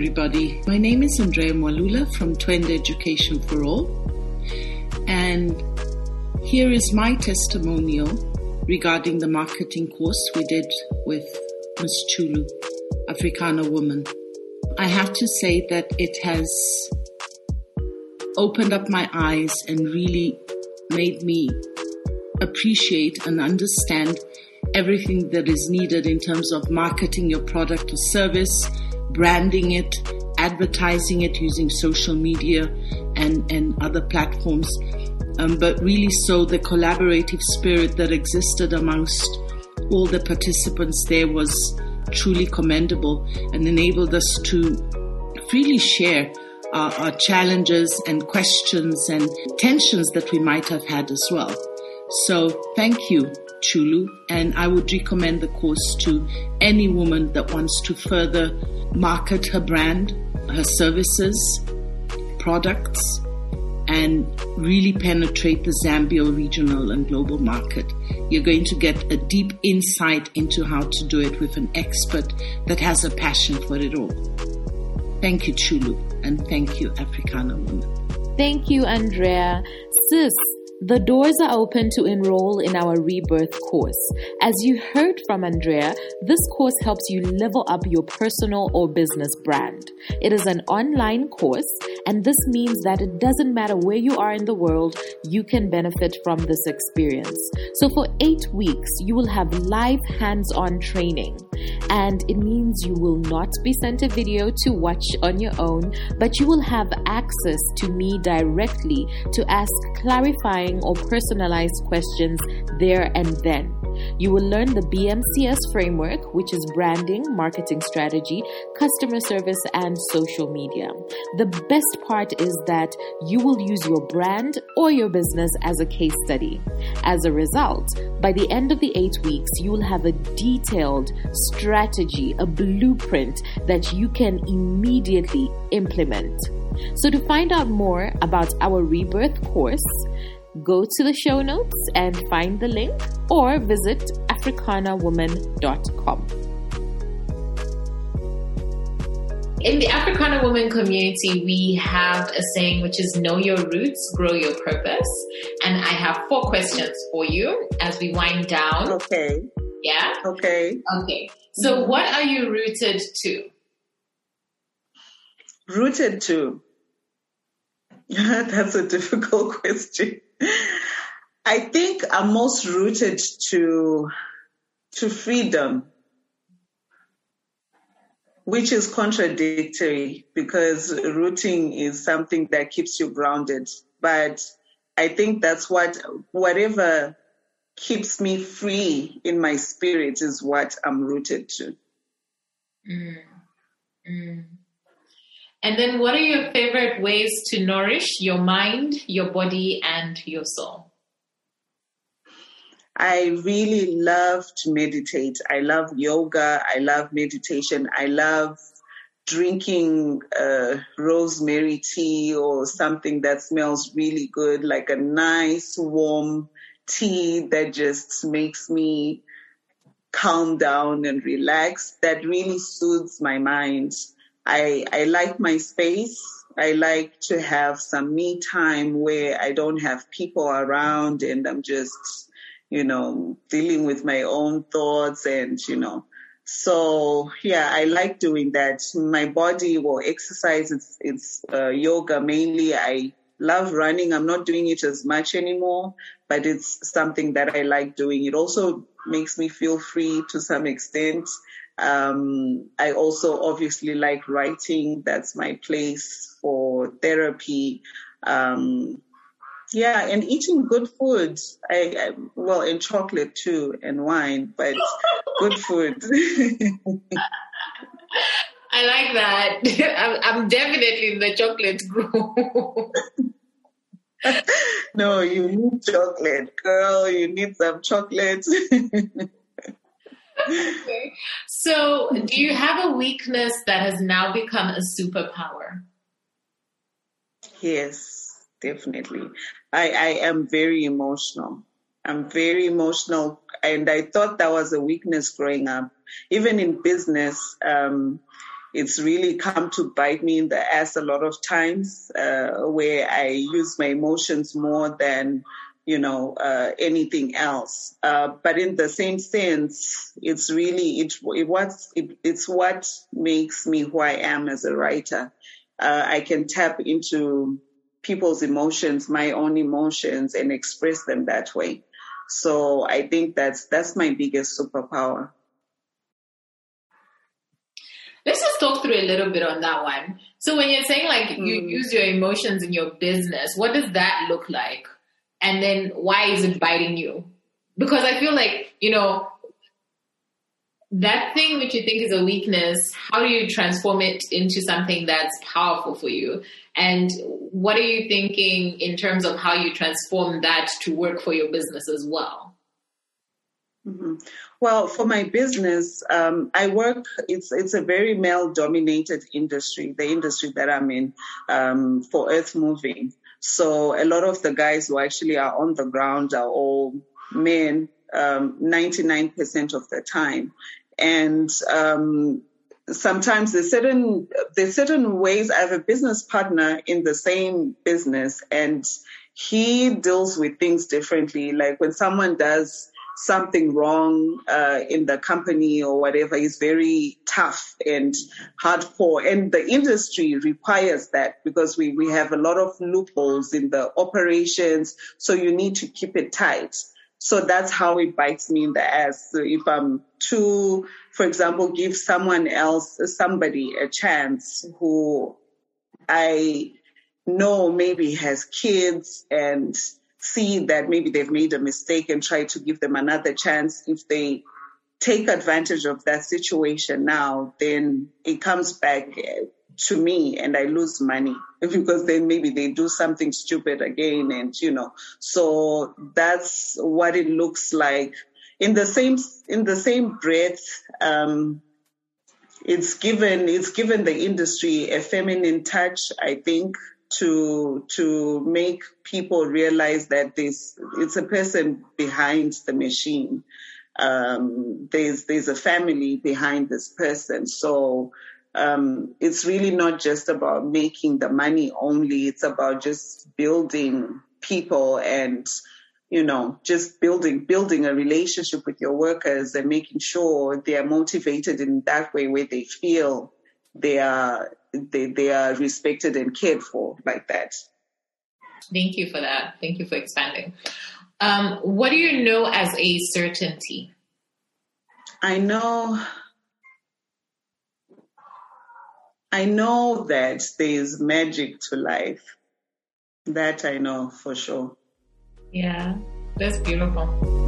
everybody. My name is Andrea Mwalula from Twende Education for All. And here is my testimonial regarding the marketing course we did with Ms. Chulu, Africana woman. I have to say that it has opened up my eyes and really made me appreciate and understand everything that is needed in terms of marketing your product or service, branding it, advertising it using social media and, and other platforms. Um, but really, so the collaborative spirit that existed amongst all the participants there was truly commendable and enabled us to freely share our, our challenges and questions and tensions that we might have had as well. So thank you, Chulu, and I would recommend the course to any woman that wants to further market her brand, her services, products, and really penetrate the Zambia regional and global market. You're going to get a deep insight into how to do it with an expert that has a passion for it all. Thank you, Chulu, and thank you, Africana woman. Thank you, Andrea. Sis, the doors are open to enroll in our Rebirth course. As you heard from Andrea, this course helps you level up your personal or business brand. It is an online course, and this means that it doesn't matter where you are in the world, you can benefit from this experience. So for eight weeks, you will have live hands on training and it means you will not be sent a video to watch on your own, but you will have access to me directly to ask clarifying or personalized questions there and then. You will learn the BMCS framework, which is branding, marketing strategy, customer service, and social media. The best part is that you will use your brand or your business as a case study. As a result, by the end of the eight weeks, you will have a detailed strategy, a blueprint that you can immediately implement. So, to find out more about our rebirth course, go to the show notes and find the link or visit africanawoman.com. In the Africana Woman community, we have a saying which is know your roots, grow your purpose. And I have four questions for you as we wind down. Okay. Yeah? Okay. Okay. So, what are you rooted to? Rooted to? Yeah, that's a difficult question. I think I'm most rooted to to freedom, which is contradictory because rooting is something that keeps you grounded. But I think that's what whatever keeps me free in my spirit is what I'm rooted to. Mm. Mm. And then, what are your favorite ways to nourish your mind, your body, and your soul? I really love to meditate. I love yoga. I love meditation. I love drinking uh, rosemary tea or something that smells really good, like a nice warm tea that just makes me calm down and relax. That really soothes my mind. I, I like my space. I like to have some me time where I don't have people around and I'm just, you know, dealing with my own thoughts and, you know, so yeah, I like doing that. My body will exercise. It's, it's uh, yoga mainly. I love running. I'm not doing it as much anymore, but it's something that I like doing. It also makes me feel free to some extent. Um, I also obviously like writing. That's my place for therapy. Um, yeah, and eating good food. I, I, well, and chocolate too, and wine, but good food. I like that. I'm, I'm definitely in the chocolate group. no, you need chocolate, girl. You need some chocolate. So, do you have a weakness that has now become a superpower? Yes, definitely. I, I am very emotional. I'm very emotional, and I thought that was a weakness growing up. Even in business, um, it's really come to bite me in the ass a lot of times, uh, where I use my emotions more than you know, uh, anything else. Uh, but in the same sense, it's really it, it what's it, it's what makes me who I am as a writer. Uh, I can tap into people's emotions, my own emotions, and express them that way. So I think that's that's my biggest superpower. Let's just talk through a little bit on that one. So when you're saying like mm. you use your emotions in your business, what does that look like? And then why is it biting you? Because I feel like, you know, that thing which you think is a weakness, how do you transform it into something that's powerful for you? And what are you thinking in terms of how you transform that to work for your business as well? Mm-hmm. Well, for my business, um, I work. It's it's a very male dominated industry. The industry that I'm in um, for earth moving, so a lot of the guys who actually are on the ground are all men, um, 99% of the time. And um, sometimes there's certain there's certain ways. I have a business partner in the same business, and he deals with things differently. Like when someone does something wrong uh, in the company or whatever is very tough and hardcore. And the industry requires that because we, we have a lot of loopholes in the operations. So you need to keep it tight. So that's how it bites me in the ass. So if I'm too, for example, give someone else, somebody a chance who I know maybe has kids and see that maybe they've made a mistake and try to give them another chance. If they take advantage of that situation now, then it comes back to me and I lose money because then maybe they do something stupid again and you know. So that's what it looks like. In the same in the same breath um, it's given it's given the industry a feminine touch I think to to make people realize that this it's a person behind the machine. Um, there's there's a family behind this person, so um, it's really not just about making the money only. It's about just building people and you know just building building a relationship with your workers and making sure they are motivated in that way where they feel they are they, they are respected and cared for like that. Thank you for that. Thank you for expanding. Um, what do you know as a certainty? I know I know that there's magic to life. That I know for sure. Yeah, that's beautiful.